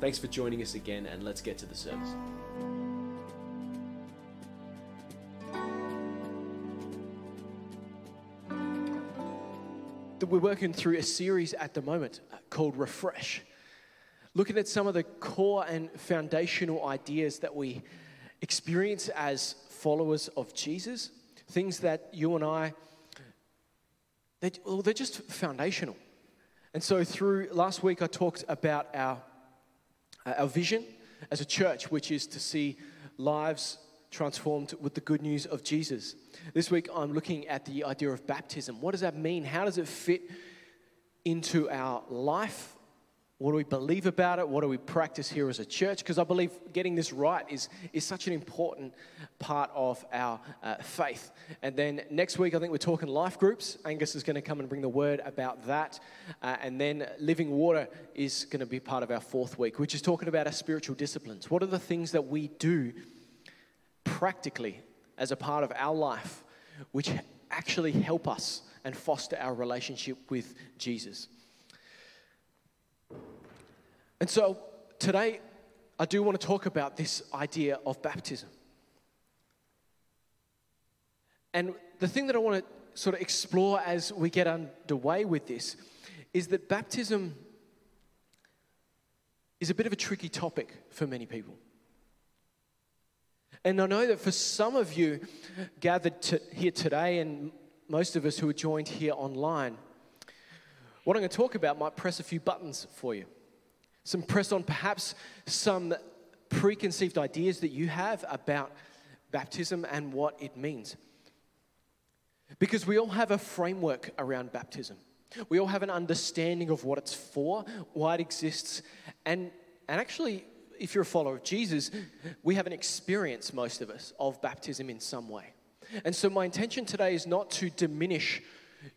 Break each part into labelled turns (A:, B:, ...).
A: Thanks for joining us again, and let's get to the service. We're working through a series at the moment uh, called Refresh, looking at some of the core and foundational ideas that we experience as followers of Jesus, things that you and I, they, well, they're just foundational. And so, through last week, I talked about our, our vision as a church, which is to see lives transformed with the good news of Jesus. This week, I'm looking at the idea of baptism. What does that mean? How does it fit into our life? What do we believe about it? What do we practice here as a church? Because I believe getting this right is, is such an important part of our uh, faith. And then next week, I think we're talking life groups. Angus is going to come and bring the word about that. Uh, and then living water is going to be part of our fourth week, which is talking about our spiritual disciplines. What are the things that we do practically as a part of our life which actually help us and foster our relationship with Jesus? And so today, I do want to talk about this idea of baptism. And the thing that I want to sort of explore as we get underway with this is that baptism is a bit of a tricky topic for many people. And I know that for some of you gathered to here today, and most of us who are joined here online, what I'm going to talk about might press a few buttons for you. Some press on perhaps some preconceived ideas that you have about baptism and what it means. Because we all have a framework around baptism. We all have an understanding of what it's for, why it exists, and, and actually, if you're a follower of Jesus, we have an experience, most of us, of baptism in some way. And so, my intention today is not to diminish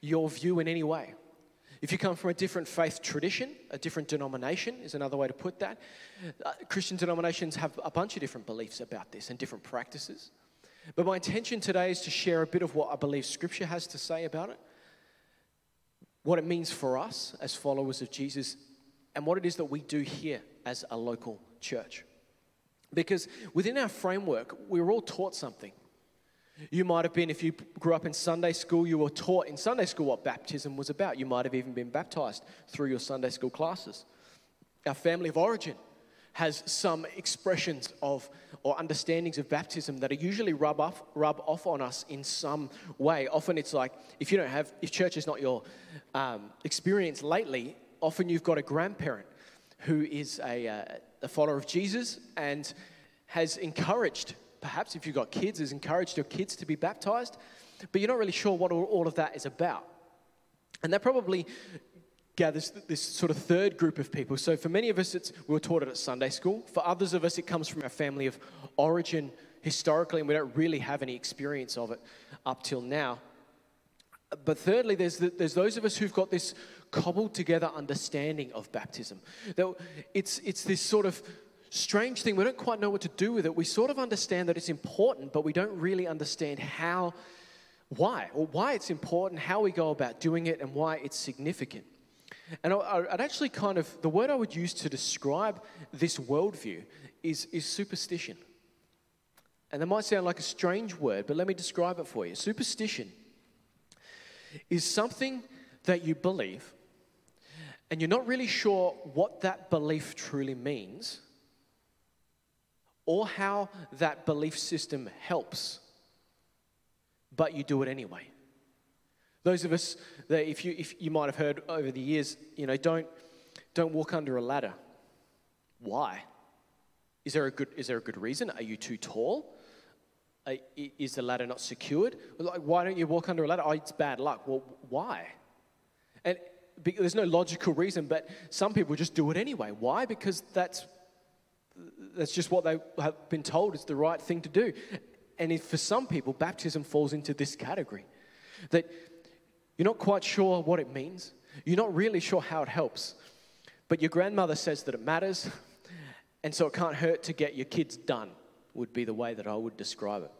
A: your view in any way. If you come from a different faith tradition, a different denomination is another way to put that. Uh, Christian denominations have a bunch of different beliefs about this and different practices. But my intention today is to share a bit of what I believe Scripture has to say about it, what it means for us as followers of Jesus, and what it is that we do here as a local church. Because within our framework, we we're all taught something. You might have been, if you grew up in Sunday school, you were taught in Sunday school what baptism was about. You might have even been baptized through your Sunday school classes. Our family of origin has some expressions of or understandings of baptism that are usually rub off, rub off on us in some way. Often it's like, if you don't have, if church is not your um, experience lately, often you've got a grandparent who is a, uh, a follower of Jesus and has encouraged perhaps if you've got kids, has encouraged your kids to be baptized, but you're not really sure what all of that is about. And that probably gathers this sort of third group of people. So for many of us, it's, we were taught it at Sunday school. For others of us, it comes from our family of origin historically, and we don't really have any experience of it up till now. But thirdly, there's, the, there's those of us who've got this cobbled together understanding of baptism. That it's, it's this sort of strange thing. We don't quite know what to do with it. We sort of understand that it's important, but we don't really understand how, why, or why it's important, how we go about doing it, and why it's significant. And I'd actually kind of, the word I would use to describe this worldview is, is superstition. And that might sound like a strange word, but let me describe it for you. Superstition is something that you believe, and you're not really sure what that belief truly means or how that belief system helps, but you do it anyway. Those of us that if you if you might have heard over the years, you know, don't don't walk under a ladder. Why? Is there a good is there a good reason? Are you too tall? Uh, is the ladder not secured? Like, why don't you walk under a ladder? Oh, it's bad luck. Well, why? And there's no logical reason, but some people just do it anyway. Why? Because that's, that's just what they have been told is the right thing to do. And if, for some people, baptism falls into this category that you're not quite sure what it means, you're not really sure how it helps, but your grandmother says that it matters, and so it can't hurt to get your kids done, would be the way that I would describe it.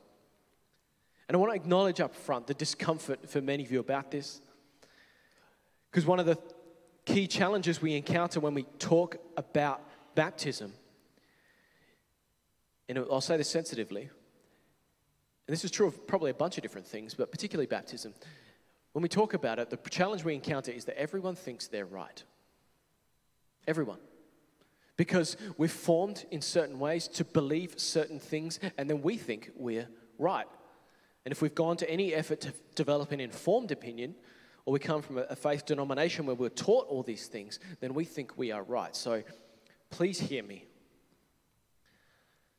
A: And I want to acknowledge up front the discomfort for many of you about this. Because one of the key challenges we encounter when we talk about baptism, and I'll say this sensitively, and this is true of probably a bunch of different things, but particularly baptism. When we talk about it, the challenge we encounter is that everyone thinks they're right. Everyone. Because we're formed in certain ways to believe certain things, and then we think we're right. And if we've gone to any effort to develop an informed opinion, or we come from a faith denomination where we're taught all these things, then we think we are right. So please hear me.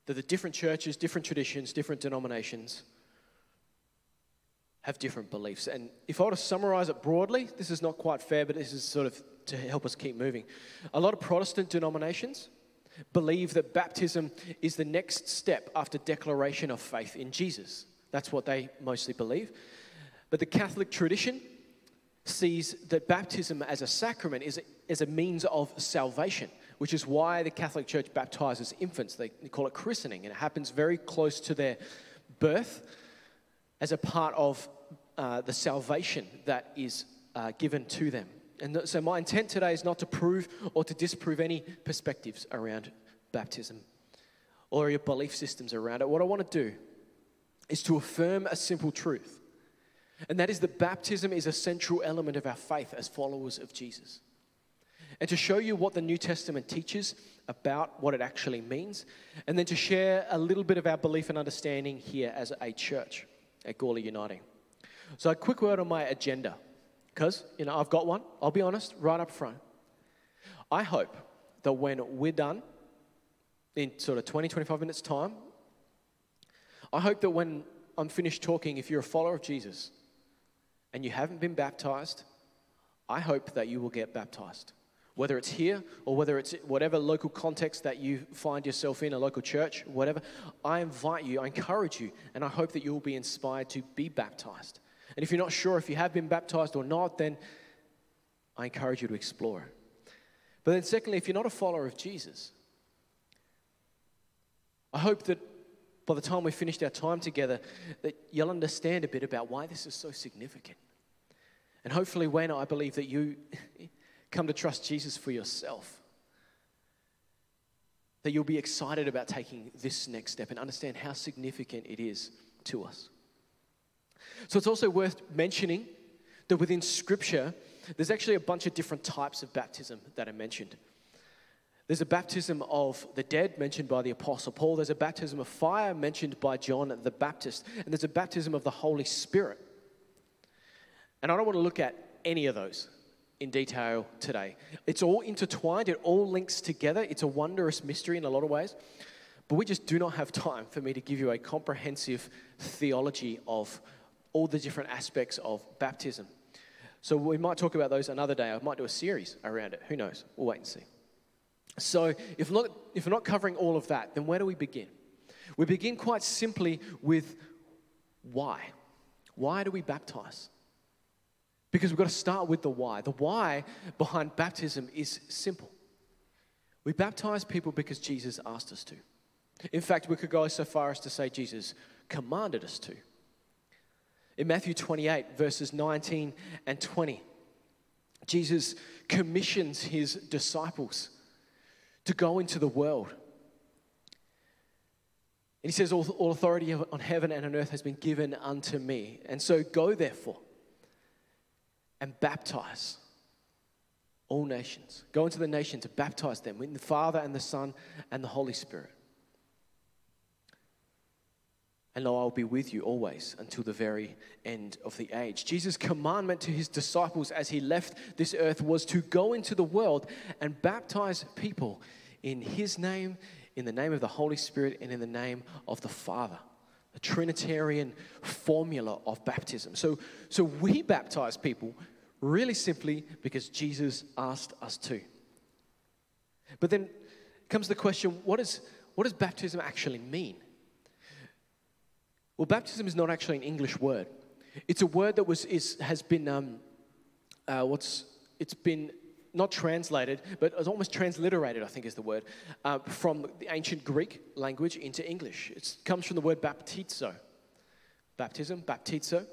A: That the different churches, different traditions, different denominations have different beliefs. And if I were to summarize it broadly, this is not quite fair, but this is sort of to help us keep moving. A lot of Protestant denominations believe that baptism is the next step after declaration of faith in Jesus. That's what they mostly believe. But the Catholic tradition sees that baptism as a sacrament is, is a means of salvation, which is why the Catholic Church baptizes infants. They call it christening, and it happens very close to their birth as a part of uh, the salvation that is uh, given to them. And so, my intent today is not to prove or to disprove any perspectives around baptism or your belief systems around it. What I want to do is to affirm a simple truth, and that is that baptism is a central element of our faith as followers of Jesus. And to show you what the New Testament teaches about what it actually means, and then to share a little bit of our belief and understanding here as a church at Gawler Uniting. So, a quick word on my agenda, because you know I've got one. I'll be honest, right up front. I hope that when we're done in sort of 20, 25 minutes' time, I hope that when I'm finished talking, if you're a follower of Jesus and you haven't been baptized, I hope that you will get baptized. Whether it's here or whether it's whatever local context that you find yourself in, a local church, whatever, I invite you, I encourage you, and I hope that you will be inspired to be baptized. And if you're not sure if you have been baptized or not, then I encourage you to explore. But then, secondly, if you're not a follower of Jesus, I hope that by the time we finished our time together, that you'll understand a bit about why this is so significant. And hopefully, when I believe that you come to trust Jesus for yourself, that you'll be excited about taking this next step and understand how significant it is to us. So, it's also worth mentioning that within Scripture, there's actually a bunch of different types of baptism that are mentioned. There's a baptism of the dead mentioned by the Apostle Paul. There's a baptism of fire mentioned by John the Baptist. And there's a baptism of the Holy Spirit. And I don't want to look at any of those in detail today. It's all intertwined, it all links together. It's a wondrous mystery in a lot of ways. But we just do not have time for me to give you a comprehensive theology of all the different aspects of baptism. So we might talk about those another day. I might do a series around it. Who knows? We'll wait and see. So, if, not, if we're not covering all of that, then where do we begin? We begin quite simply with why. Why do we baptize? Because we've got to start with the why. The why behind baptism is simple. We baptize people because Jesus asked us to. In fact, we could go so far as to say Jesus commanded us to. In Matthew 28, verses 19 and 20, Jesus commissions his disciples to go into the world. And he says, all, authority on heaven and on earth has been given unto me. And so go therefore and baptize all nations. Go into the nations to baptize them in the Father and the Son and the Holy Spirit. And lo, I'll be with you always until the very end of the age. Jesus' commandment to his disciples as he left this earth was to go into the world and baptize people in His name, in the name of the Holy Spirit, and in the name of the Father. A Trinitarian formula of baptism. So, so we baptize people Really simply because Jesus asked us to. But then comes the question what, is, what does baptism actually mean? Well, baptism is not actually an English word. It's a word that was, is, has been, um, uh, what's, it's been not translated, but it's almost transliterated, I think is the word, uh, from the ancient Greek language into English. It comes from the word baptizo. Baptism, baptizo,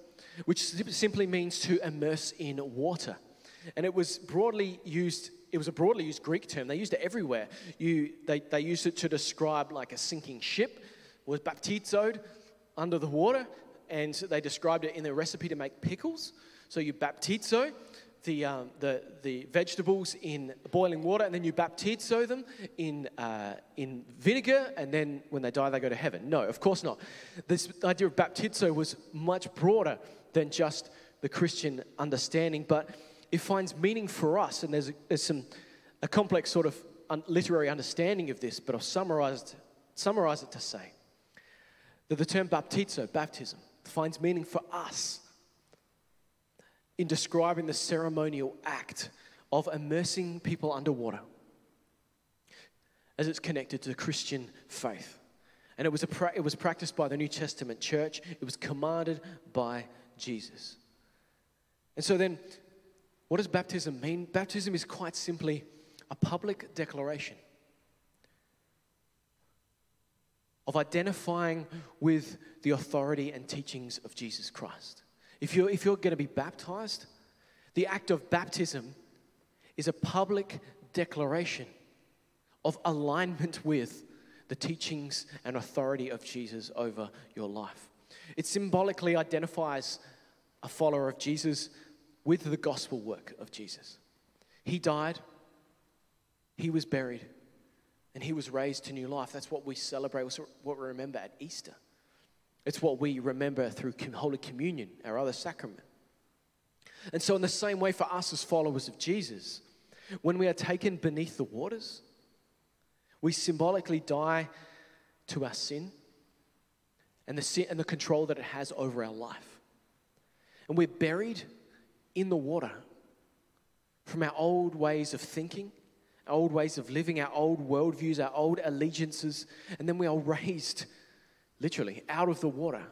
A: which simply means to immerse in water. And it was broadly used, it was a broadly used Greek term. They used it everywhere. You, they, they used it to describe like a sinking ship, was baptizoed under the water, and they described it in their recipe to make pickles. So you baptizo the, um, the, the vegetables in boiling water, and then you baptizo them in, uh, in vinegar, and then when they die, they go to heaven. No, of course not. This idea of baptizo was much broader than just the Christian understanding, but it finds meaning for us, and there's, a, there's some, a complex sort of un- literary understanding of this, but I've summarized, summarized it to say that the term baptizo, baptism, finds meaning for us in describing the ceremonial act of immersing people underwater as it's connected to the Christian faith. And it was, pra- it was practiced by the New Testament church, it was commanded by Jesus. And so then, what does baptism mean? Baptism is quite simply a public declaration of identifying with the authority and teachings of Jesus Christ. If you're, if you're going to be baptized, the act of baptism is a public declaration of alignment with the teachings and authority of Jesus over your life. It symbolically identifies a follower of Jesus with the gospel work of Jesus. He died, he was buried, and he was raised to new life. That's what we celebrate, what we remember at Easter. It's what we remember through Holy Communion, our other sacrament. And so, in the same way, for us as followers of Jesus, when we are taken beneath the waters, we symbolically die to our sin and the, sin, and the control that it has over our life. And we're buried in the water from our old ways of thinking, our old ways of living, our old worldviews, our old allegiances, and then we are raised literally, out of the water.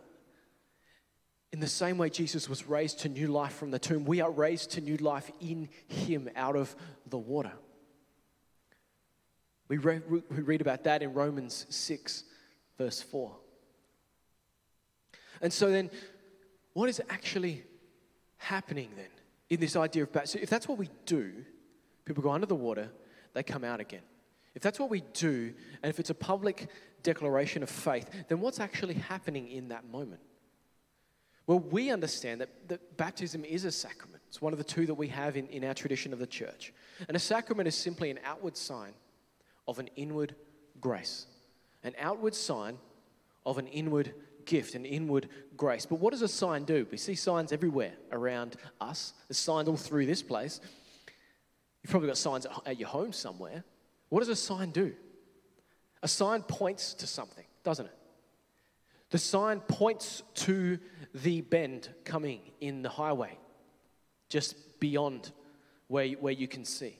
A: In the same way Jesus was raised to new life from the tomb, we are raised to new life in Him out of the water. We, re- we read about that in Romans 6, verse 4. And so then, what is actually happening then in this idea of baptism? If that's what we do, people go under the water, they come out again. If that's what we do, and if it's a public declaration of faith, then what's actually happening in that moment? Well, we understand that, that baptism is a sacrament. It's one of the two that we have in, in our tradition of the church. And a sacrament is simply an outward sign of an inward grace, an outward sign of an inward gift, an inward grace. But what does a sign do? We see signs everywhere around us. There's signs all through this place. You've probably got signs at your home somewhere. What does a sign do? A sign points to something, doesn't it? The sign points to the bend coming in the highway, just beyond where, where you can see.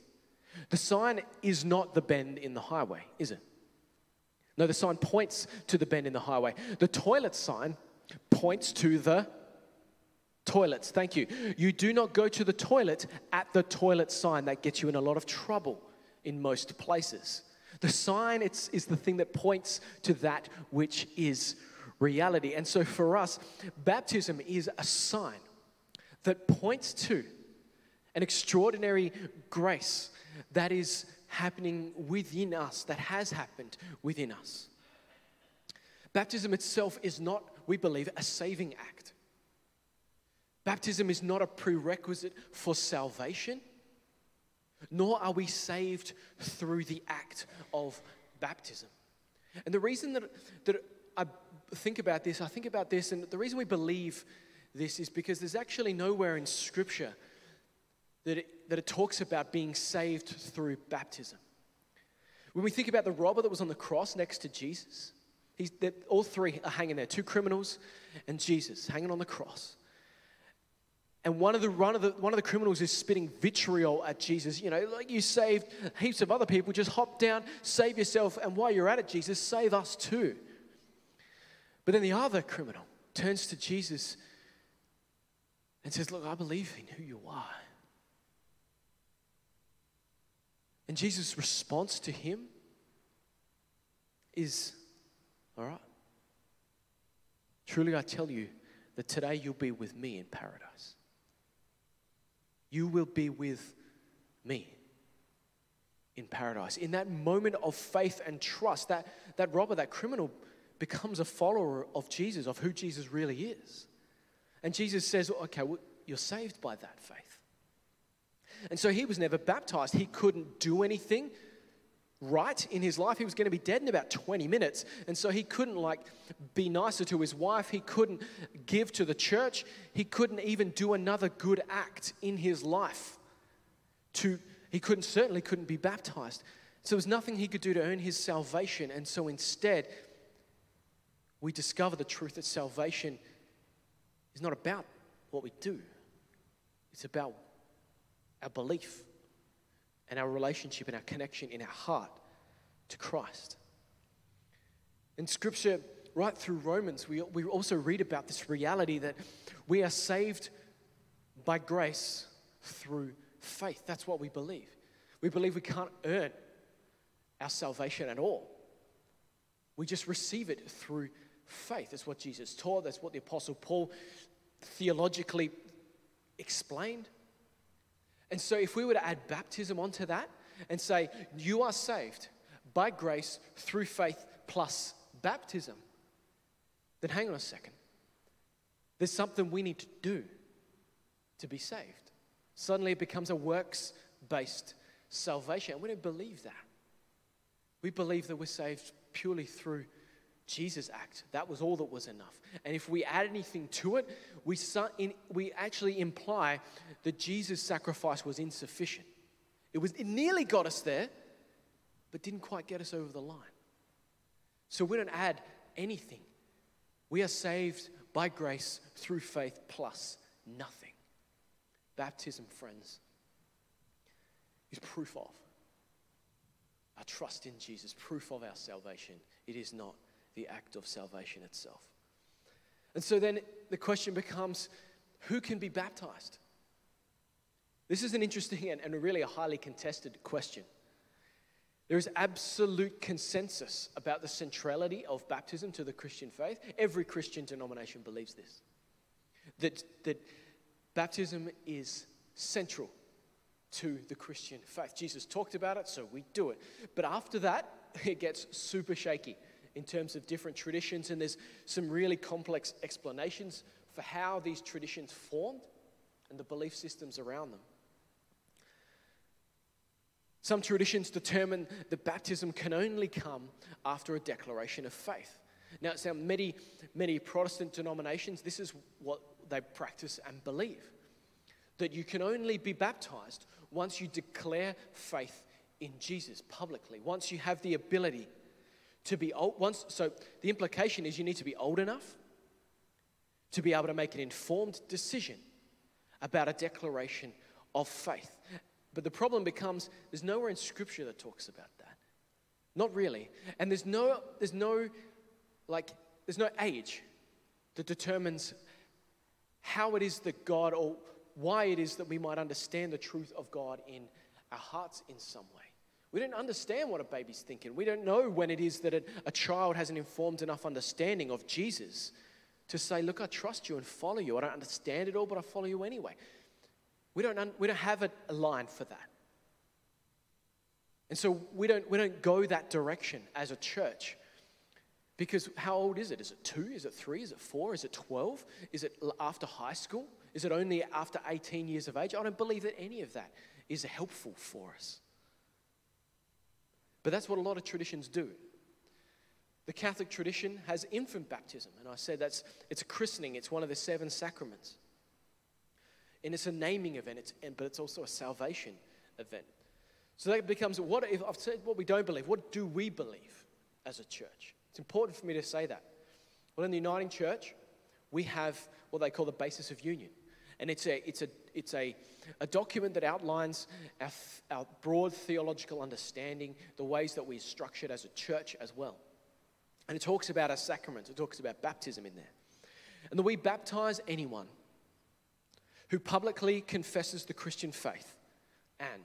A: The sign is not the bend in the highway, is it? No, the sign points to the bend in the highway. The toilet sign points to the toilets. Thank you. You do not go to the toilet at the toilet sign. That gets you in a lot of trouble in most places. The sign it's, is the thing that points to that which is reality. And so for us, baptism is a sign that points to an extraordinary grace that is happening within us, that has happened within us. Baptism itself is not, we believe, a saving act. Baptism is not a prerequisite for salvation nor are we saved through the act of baptism. And the reason that, that I think about this, I think about this, and the reason we believe this is because there's actually nowhere in Scripture that it, that it talks about being saved through baptism. When we think about the robber that was on the cross next to Jesus, he's, all three are hanging there two criminals and Jesus hanging on the cross. And one of, the, one, of the, one of the criminals is spitting vitriol at Jesus. You know, like you saved heaps of other people, just hop down, save yourself, and while you're at it, Jesus, save us too. But then the other criminal turns to Jesus and says, Look, I believe in who you are. And Jesus' response to him is, All right. Truly, I tell you that today you'll be with me in paradise. You will be with me in paradise. In that moment of faith and trust, that, that robber, that criminal, becomes a follower of Jesus, of who Jesus really is. And Jesus says, Okay, well, you're saved by that faith. And so he was never baptized. He couldn't do anything right in his life. He was going to be dead in about 20 minutes. And so he couldn't like be nicer to his wife. He couldn't give to the church. He couldn't even do another good act in his life. To he couldn't certainly couldn't be baptized. So there was nothing he could do to earn his salvation. And so instead, we discover the truth that salvation is not about what we do. It's about our belief and our relationship and our connection in our heart to Christ. In Scripture, right through Romans, we, we also read about this reality that we are saved by grace through faith. That's what we believe. We believe we can't earn our salvation at all. We just receive it through faith. That's what Jesus taught. That's what the Apostle Paul theologically explained. And so, if we were to add baptism onto that and say, you are saved by grace through faith plus baptism, then hang on a second. There's something we need to do to be saved. Suddenly, it becomes a works based salvation. And we don't believe that. We believe that we're saved purely through Jesus' act. That was all that was enough. And if we add anything to it, we, we actually imply that Jesus' sacrifice was insufficient. It, was, it nearly got us there, but didn't quite get us over the line. So we don't add anything. We are saved by grace through faith plus nothing. Baptism, friends, is proof of our trust in Jesus, proof of our salvation. It is not the act of salvation itself. And so then the question becomes who can be baptized? This is an interesting and, and really a highly contested question. There is absolute consensus about the centrality of baptism to the Christian faith. Every Christian denomination believes this that, that baptism is central to the Christian faith. Jesus talked about it, so we do it. But after that, it gets super shaky in terms of different traditions, and there's some really complex explanations for how these traditions formed and the belief systems around them. Some traditions determine that baptism can only come after a declaration of faith. Now, it's now many, many Protestant denominations, this is what they practice and believe that you can only be baptized once you declare faith in Jesus publicly, once you have the ability to be old once so the implication is you need to be old enough to be able to make an informed decision about a declaration of faith. But the problem becomes there's nowhere in scripture that talks about that. Not really. And there's no there's no like there's no age that determines how it is that god or why it is that we might understand the truth of god in our hearts in some way we don't understand what a baby's thinking. We don't know when it is that a, a child has an informed enough understanding of Jesus to say, Look, I trust you and follow you. I don't understand it all, but I follow you anyway. We don't, un- we don't have a, a line for that. And so we don't, we don't go that direction as a church. Because how old is it? Is it two? Is it three? Is it four? Is it 12? Is it after high school? Is it only after 18 years of age? I don't believe that any of that is helpful for us. But that's what a lot of traditions do. The Catholic tradition has infant baptism, and I said that's it's a christening, it's one of the seven sacraments. And it's a naming event, it's, but it's also a salvation event. So that becomes what if I've said what we don't believe, what do we believe as a church? It's important for me to say that. Well, in the Uniting Church, we have what they call the basis of union. And it's a, it's a, it's a, a document that outlines our, our broad theological understanding, the ways that we're structured as a church as well. And it talks about our sacraments, it talks about baptism in there. And that we baptize anyone who publicly confesses the Christian faith. And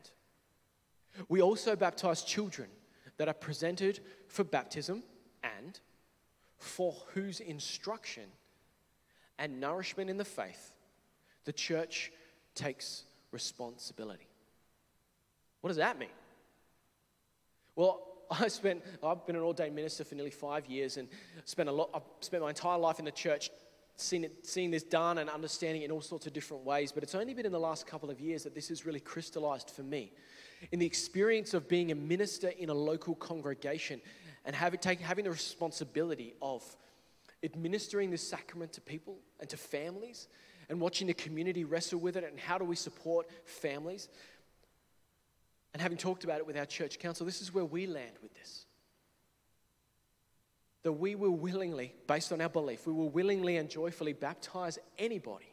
A: we also baptize children that are presented for baptism and for whose instruction and nourishment in the faith the church takes responsibility. What does that mean? Well, I spent, I've been an ordained minister for nearly five years and spent a lot, I've spent my entire life in the church seeing, it, this done and understanding it in all sorts of different ways. But it's only been in the last couple of years that this has really crystallized for me. In the experience of being a minister in a local congregation and having, take, having the responsibility of administering this sacrament to people and to families and watching the community wrestle with it and how do we support families. And having talked about it with our church council, this is where we land with this. That we will willingly, based on our belief, we will willingly and joyfully baptize anybody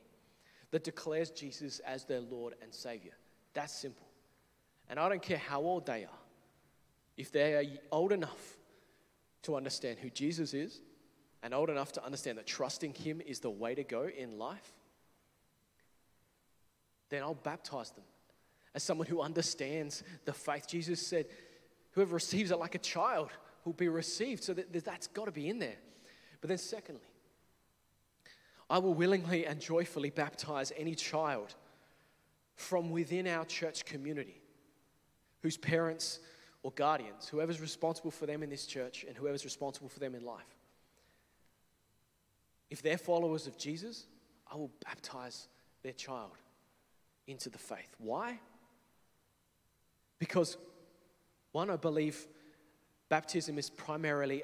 A: that declares Jesus as their Lord and Savior. That's simple. And I don't care how old they are, if they are old enough to understand who Jesus is and old enough to understand that trusting Him is the way to go in life, then I'll baptize them as someone who understands the faith. Jesus said, Whoever receives it like a child will be received. So that, that's got to be in there. But then, secondly, I will willingly and joyfully baptize any child from within our church community whose parents or guardians, whoever's responsible for them in this church and whoever's responsible for them in life, if they're followers of Jesus, I will baptize their child into the faith. Why? Because, one, I believe baptism is primarily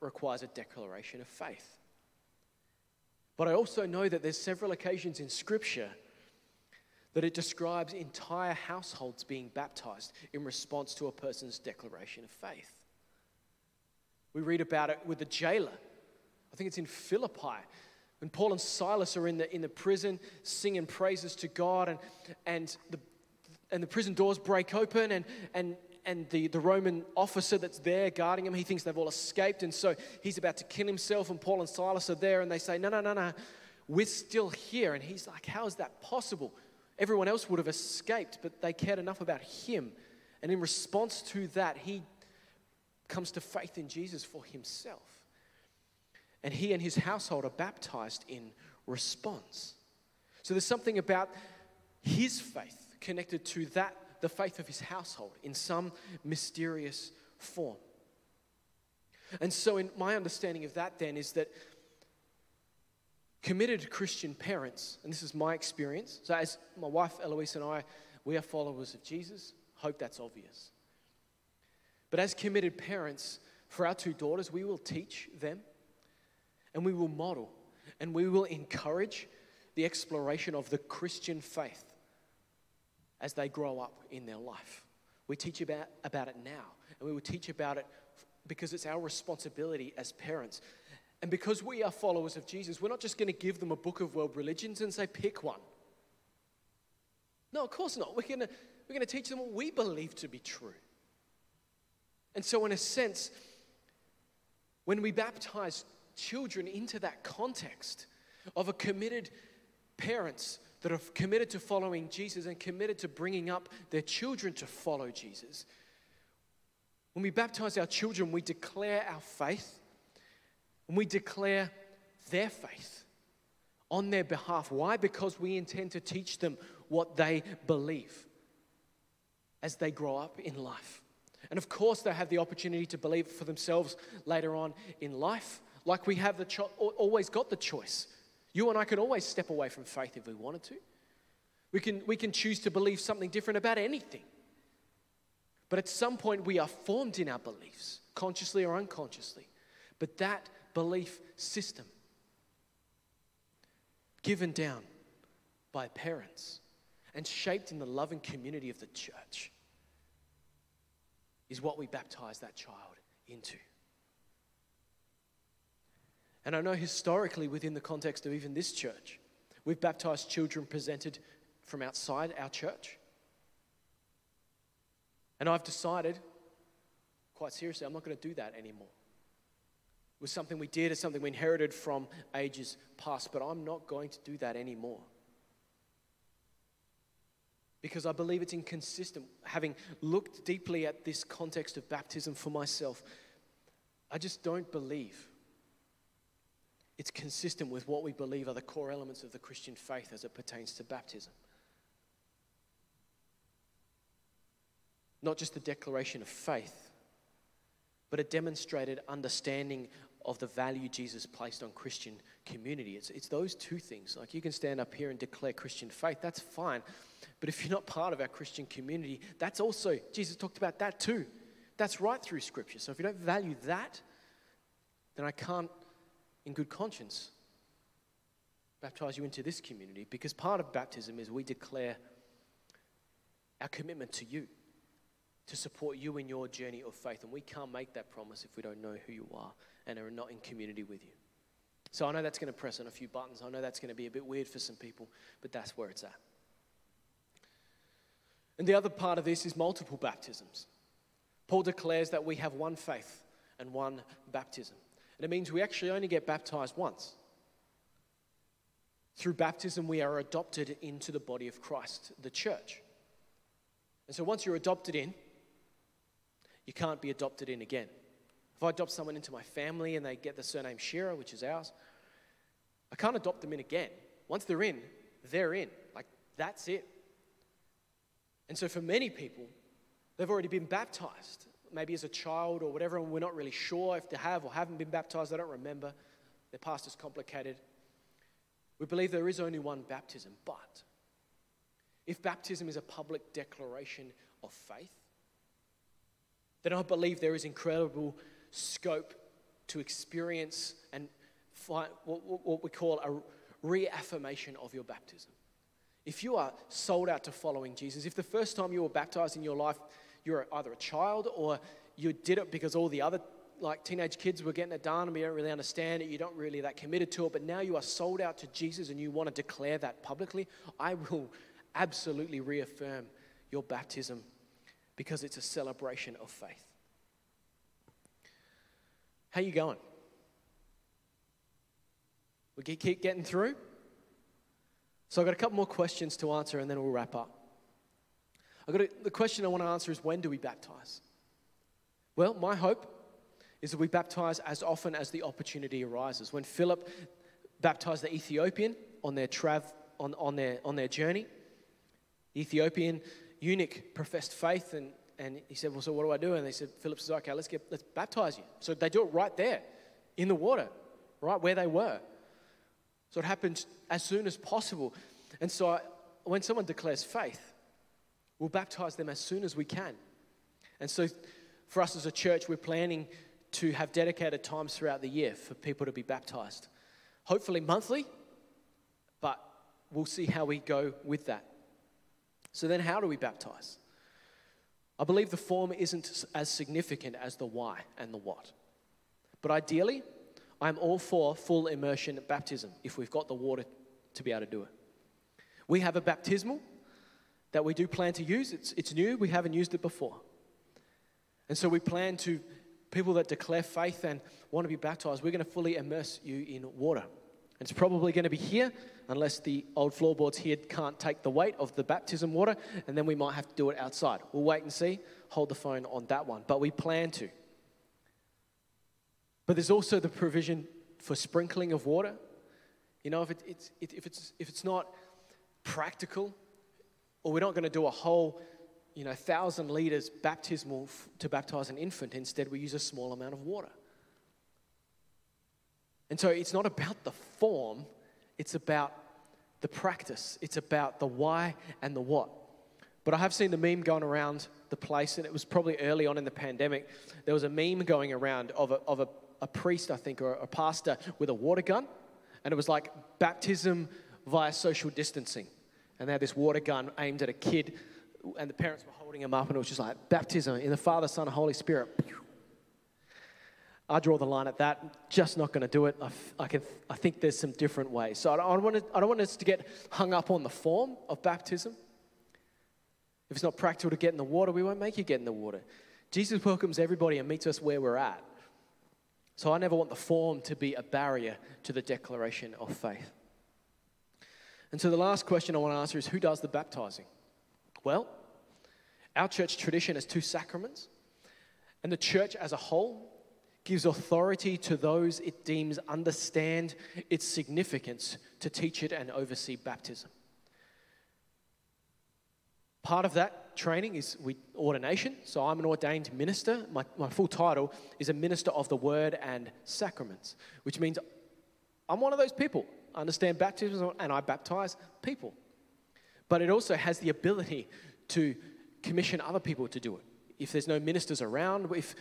A: requires a declaration of faith. But I also know that there's several occasions in Scripture that it describes entire households being baptized in response to a person's declaration of faith. We read about it with the jailer. I think it's in Philippi. When Paul and Silas are in the, in the prison singing praises to God, and, and, the, and the prison doors break open, and, and, and the, the Roman officer that's there guarding him, he thinks they've all escaped, and so he's about to kill himself, and Paul and Silas are there, and they say, No, no, no, no, we're still here. And he's like, How is that possible? Everyone else would have escaped, but they cared enough about him. And in response to that, he comes to faith in Jesus for himself. And he and his household are baptized in response. So there's something about his faith connected to that, the faith of his household, in some mysterious form. And so, in my understanding of that, then, is that committed Christian parents, and this is my experience. So, as my wife Eloise and I, we are followers of Jesus. Hope that's obvious. But as committed parents, for our two daughters, we will teach them and we will model and we will encourage the exploration of the Christian faith as they grow up in their life. We teach about, about it now, and we will teach about it because it's our responsibility as parents and because we are followers of Jesus, we're not just going to give them a book of world religions and say, pick one. No, of course not. We're going to, we're going to teach them what we believe to be true. And so, in a sense, when we baptize children into that context of a committed parents that are committed to following Jesus and committed to bringing up their children to follow Jesus, when we baptize our children, we declare our faith and we declare their faith on their behalf. Why? Because we intend to teach them what they believe as they grow up in life. And of course, they have the opportunity to believe for themselves later on in life, like we have the cho- always got the choice. You and I can always step away from faith if we wanted to. We can, we can choose to believe something different about anything. But at some point, we are formed in our beliefs, consciously or unconsciously. But that belief system given down by parents and shaped in the loving community of the church is what we baptize that child into. And I know historically, within the context of even this church, We've baptized children presented from outside our church. And I've decided, quite seriously, I'm not going to do that anymore. It was something we did, it's something we inherited from ages past, but I'm not going to do that anymore. Because I believe it's inconsistent. Having looked deeply at this context of baptism for myself, I just don't believe it's consistent with what we believe are the core elements of the Christian faith as it pertains to baptism. Not just the declaration of faith, but a demonstrated understanding of the value Jesus placed on Christian community. It's, it's those two things. Like you can stand up here and declare Christian faith, that's fine. But if you're not part of our Christian community, that's also, Jesus talked about that too. That's right through Scripture. So if you don't value that, then I can't, in good conscience, baptize you into this community because part of baptism is we declare our commitment to you to support you in your journey of faith. And we can't make that promise if we don't know who you are and are not in community with you. So I know that's going to press on a few buttons. I know that's going to be a bit weird for some people, but that's where it's at. And the other part of this is multiple baptisms. Paul declares that we have one faith and one baptism. And it means we actually only get baptized once. Through baptism, we are adopted into the body of Christ, the church. And so once you're adopted in, you can't be adopted in again. If I adopt someone into my family and they get the surname Shearer, which is ours, I can't adopt them in again. Once they're in, they're in. Like, that's it. And so for many people, they've already been baptized, maybe as a child or whatever, and we're not really sure if they have or haven't been baptized. They don't remember. Their past is complicated. We believe there is only one baptism, but if baptism is a public declaration of faith, then I believe there is incredible scope to experience and find what we call a reaffirmation of your baptism. If you are sold out to following Jesus, if the first time you were baptized in your life, you're either a child or you did it because all the other like teenage kids were getting it done and we don't really understand it, you don't really that committed to it, but now you are sold out to Jesus and you want to declare that publicly, I will absolutely reaffirm your baptism because it's a celebration of faith. How you going? We keep getting through? So I've got a couple more questions to answer and then we'll wrap up. I've got the question I want to answer is when do we baptize? Well, my hope is that we baptize as often as the opportunity arises. When Philip baptized the Ethiopian on their trav on, on their on their journey, the Ethiopian eunuch professed faith and, and he said, Well, so what do I do? And they said, Philip says, Okay, let's get let's baptize you. So they do it right there in the water, right where they were. So it happens as soon as possible. And so I, when someone declares faith, we'll baptize them as soon as we can. And so for us as a church, we're planning to have dedicated times throughout the year for people to be baptized. Hopefully monthly, but we'll see how we go with that. So then, how do we baptize? I believe the form isn't as significant as the why and the what. But ideally, I'm all for full immersion baptism if we've got the water to be able to do it. We have a baptismal that we do plan to use. It's, it's new, we haven't used it before. And so we plan to, people that declare faith and want to be baptized, we're going to fully immerse you in water. It's probably going to be here, unless the old floorboards here can't take the weight of the baptism water, and then we might have to do it outside. We'll wait and see. Hold the phone on that one. But we plan to. But there's also the provision for sprinkling of water. You know, if, it, it's, if, it's, if it's not practical, or we're not going to do a whole, you know, thousand liters baptismal f- to baptize an infant, instead we use a small amount of water. And so it's not about the form, it's about the practice, it's about the why and the what. But I have seen the meme going around the place, and it was probably early on in the pandemic. There was a meme going around of a, of a a priest, I think, or a pastor with a water gun. And it was like baptism via social distancing. And they had this water gun aimed at a kid, and the parents were holding him up, and it was just like baptism in the Father, Son, Holy Spirit. I draw the line at that. Just not going to do it. I, I, can, I think there's some different ways. So I don't, want I don't want us to get hung up on the form of baptism. If it's not practical to get in the water, we won't make you get in the water. Jesus welcomes everybody and meets us where we're at. So I never want the form to be a barrier to the declaration of faith. And so the last question I want to answer is who does the baptizing? Well, our church tradition has two sacraments, and the church as a whole gives authority to those it deems understand its significance to teach it and oversee baptism. Part of that training is we, ordination. So I'm an ordained minister. My, my full title is a minister of the word and sacraments, which means I'm one of those people. Understand baptism and I baptize people. But it also has the ability to commission other people to do it. If there's no ministers around, if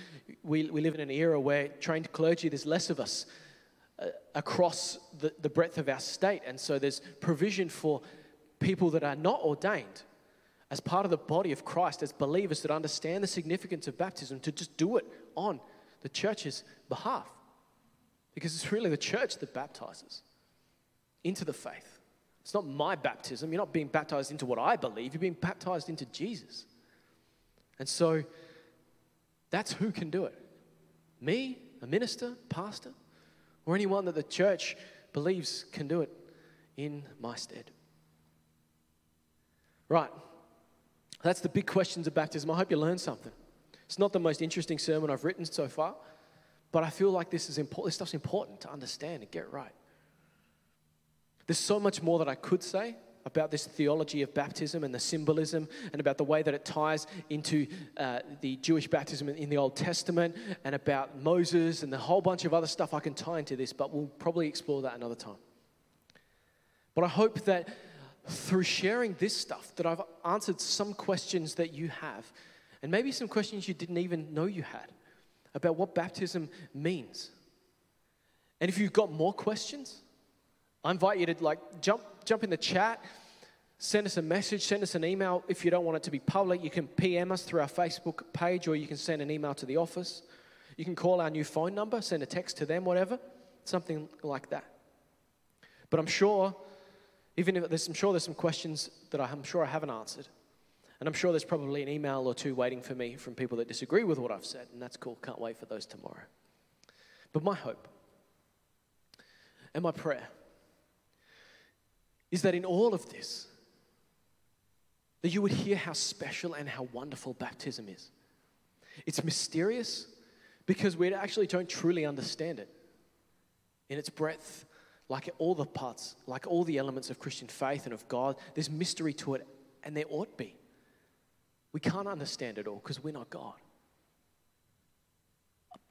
A: we, we live in an era where trained clergy, there's less of us uh, across the, the breadth of our state. And so there's provision for people that are not ordained as part of the body of Christ, as believers that understand the significance of baptism, to just do it on the church's behalf. Because it's really the church that baptizes into the faith. It's not my baptism. You're not being baptized into what I believe, you're being baptized into Jesus. And so that's who can do it me, a minister, pastor, or anyone that the church believes can do it in my stead. Right. That's the big questions of baptism. I hope you learned something. It's not the most interesting sermon I've written so far, but I feel like this is important. This stuff's important to understand and get right. There's so much more that I could say about this theology of baptism and the symbolism and about the way that it ties into uh, the Jewish baptism in the Old Testament and about Moses and the whole bunch of other stuff I can tie into this, but we'll probably explore that another time. But I hope that through sharing this stuff that I've answered some questions that you have, and maybe some questions you didn't even know you had about what baptism means. And if you've got more questions, I invite you to like jump jump in the chat, send us a message, send us an email. If you don't want it to be public, you can PM us through our Facebook page or you can send an email to the office. You can call our new phone number, send a text to them, whatever, something like that. But I'm sure even if there's, I'm sure there's some questions that I'm sure I haven't answered. And I'm sure there's probably an email or two waiting for me from people that disagree with what I've said, and that's cool. Can't wait for those tomorrow. But my hope and my prayer is that in all of this, that you would hear how special and how wonderful baptism is. It's mysterious because we actually don't truly understand it in its breadth like all the parts, like all the elements of Christian faith and of God, there's mystery to it, and there ought be. We can't understand it all because we're not God.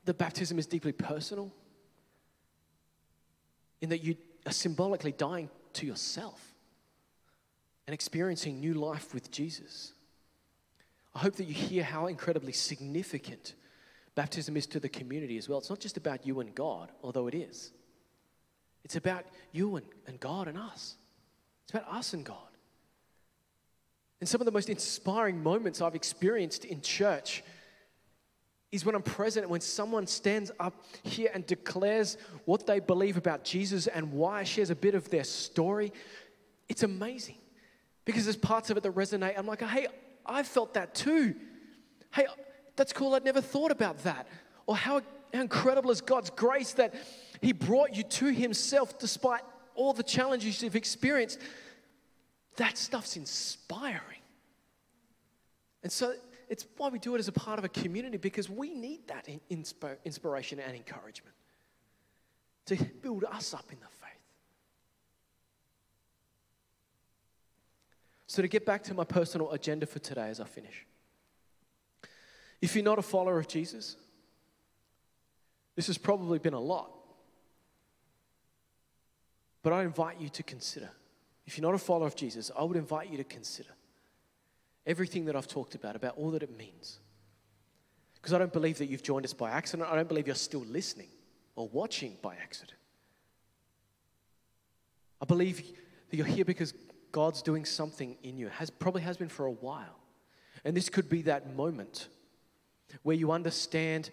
A: The baptism is deeply personal in that you are symbolically dying to yourself and experiencing new life with Jesus. I hope that you hear how incredibly significant baptism is to the community as well. It's not just about you and God, although it is. It's about you and, and God and us. It's about us and God. And some of the most inspiring moments I've experienced in church is when I'm present when someone stands up here and declares what they believe about Jesus and why, shares a bit of their story. It's amazing because there's parts of it that resonate. I'm like, hey, I felt that too. Hey, that's cool. I'd never thought about that. Or how, how incredible is God's grace that he brought you to Himself despite all the challenges you've experienced. That stuff's inspiring. And so it's why we do it as a part of a community because we need that inspiration and encouragement to build us up in the faith. So, to get back to my personal agenda for today as I finish, if you're not a follower of Jesus, this has probably been a lot. But I invite you to consider. If you're not a follower of Jesus, I would invite you to consider everything that I've talked about, about all that it means. Because I don't believe that you've joined us by accident. I don't believe you're still listening or watching by accident. I believe that you're here because God's doing something in you, has, probably has been for a while. And this could be that moment where you understand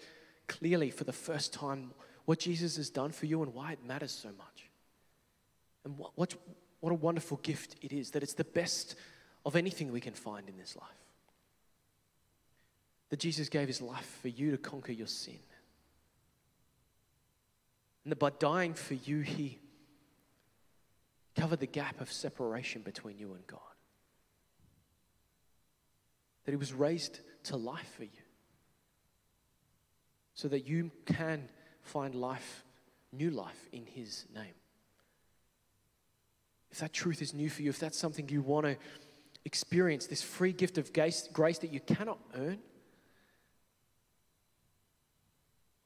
A: clearly for the first time what Jesus has done for you and why it matters so much. And what, what, what a wonderful gift it is that it's the best of anything we can find in this life. That Jesus gave his life for you to conquer your sin. And that by dying for you, he covered the gap of separation between you and God. That he was raised to life for you. So that you can find life, new life in his name. If that truth is new for you, if that's something you want to experience, this free gift of grace, that you cannot earn,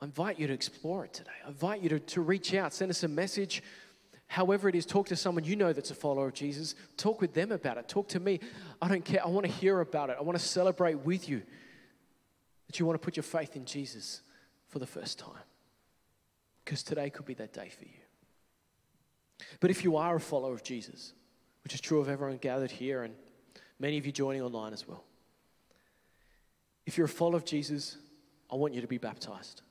A: I invite you to explore it today. I invite you to, to reach out, send us a message. However, it is, talk to someone you know that's a follower of Jesus. Talk with them about it. Talk to me. I don't care. I want to hear about it. I want to celebrate with you that you want to put your faith in Jesus for the first time. Because today could be that day for you. But if you are a follower of Jesus, which is true of everyone gathered here and many of you joining online as well, if you're a follower of Jesus, I want you to be baptized.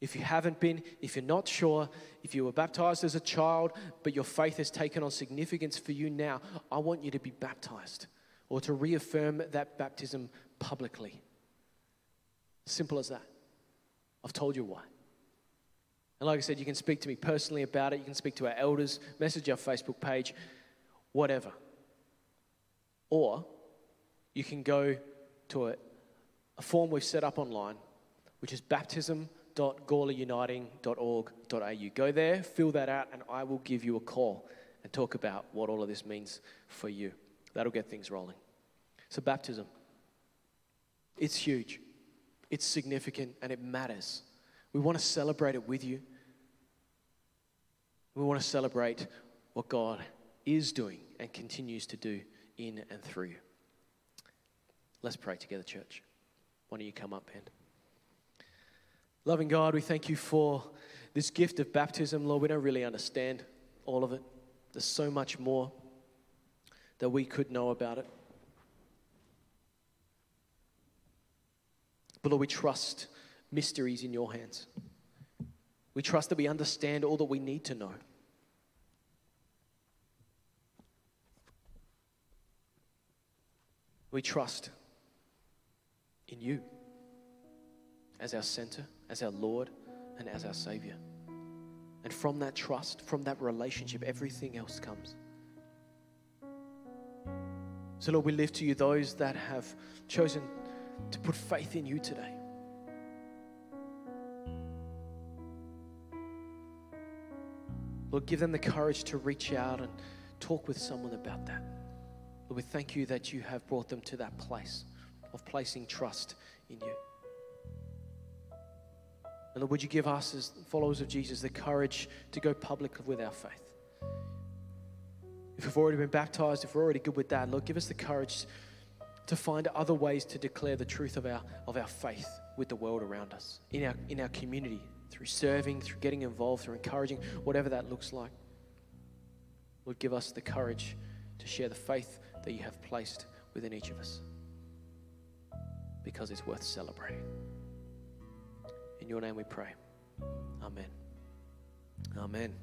A: If you haven't been, if you're not sure, if you were baptized as a child, but your faith has taken on significance for you now, I want you to be baptized or to reaffirm that baptism publicly. Simple as that. I've told you why. And like I said, you can speak to me personally about it. You can speak to our elders, message our Facebook page, whatever. Or you can go to a, a form we've set up online, which is baptism.gawleruniting.org.au. Go there, fill that out, and I will give you a call and talk about what all of this means for you. That'll get things rolling. So, baptism, it's huge, it's significant, and it matters. We want to celebrate it with you. We want to celebrate what God is doing and continues to do in and through. Let's pray together, church. Why don't you come up, Ben? Loving God, we thank you for this gift of baptism, Lord. We don't really understand all of it. There's so much more that we could know about it. But Lord, we trust mysteries in your hands. We trust that we understand all that we need to know. We trust in you as our center, as our Lord, and as our Savior. And from that trust, from that relationship, everything else comes. So, Lord, we lift to you those that have chosen to put faith in you today. Lord, give them the courage to reach out and talk with someone about that. Lord, we thank you that you have brought them to that place of placing trust in you. And Lord, would you give us, as followers of Jesus, the courage to go public with our faith? If we've already been baptized, if we're already good with that, Lord, give us the courage to find other ways to declare the truth of our, of our faith with the world around us, in our, in our community, through serving, through getting involved, through encouraging, whatever that looks like. Lord, give us the courage to share the faith that you have placed within each of us because it's worth celebrating. In your name we pray. Amen. Amen.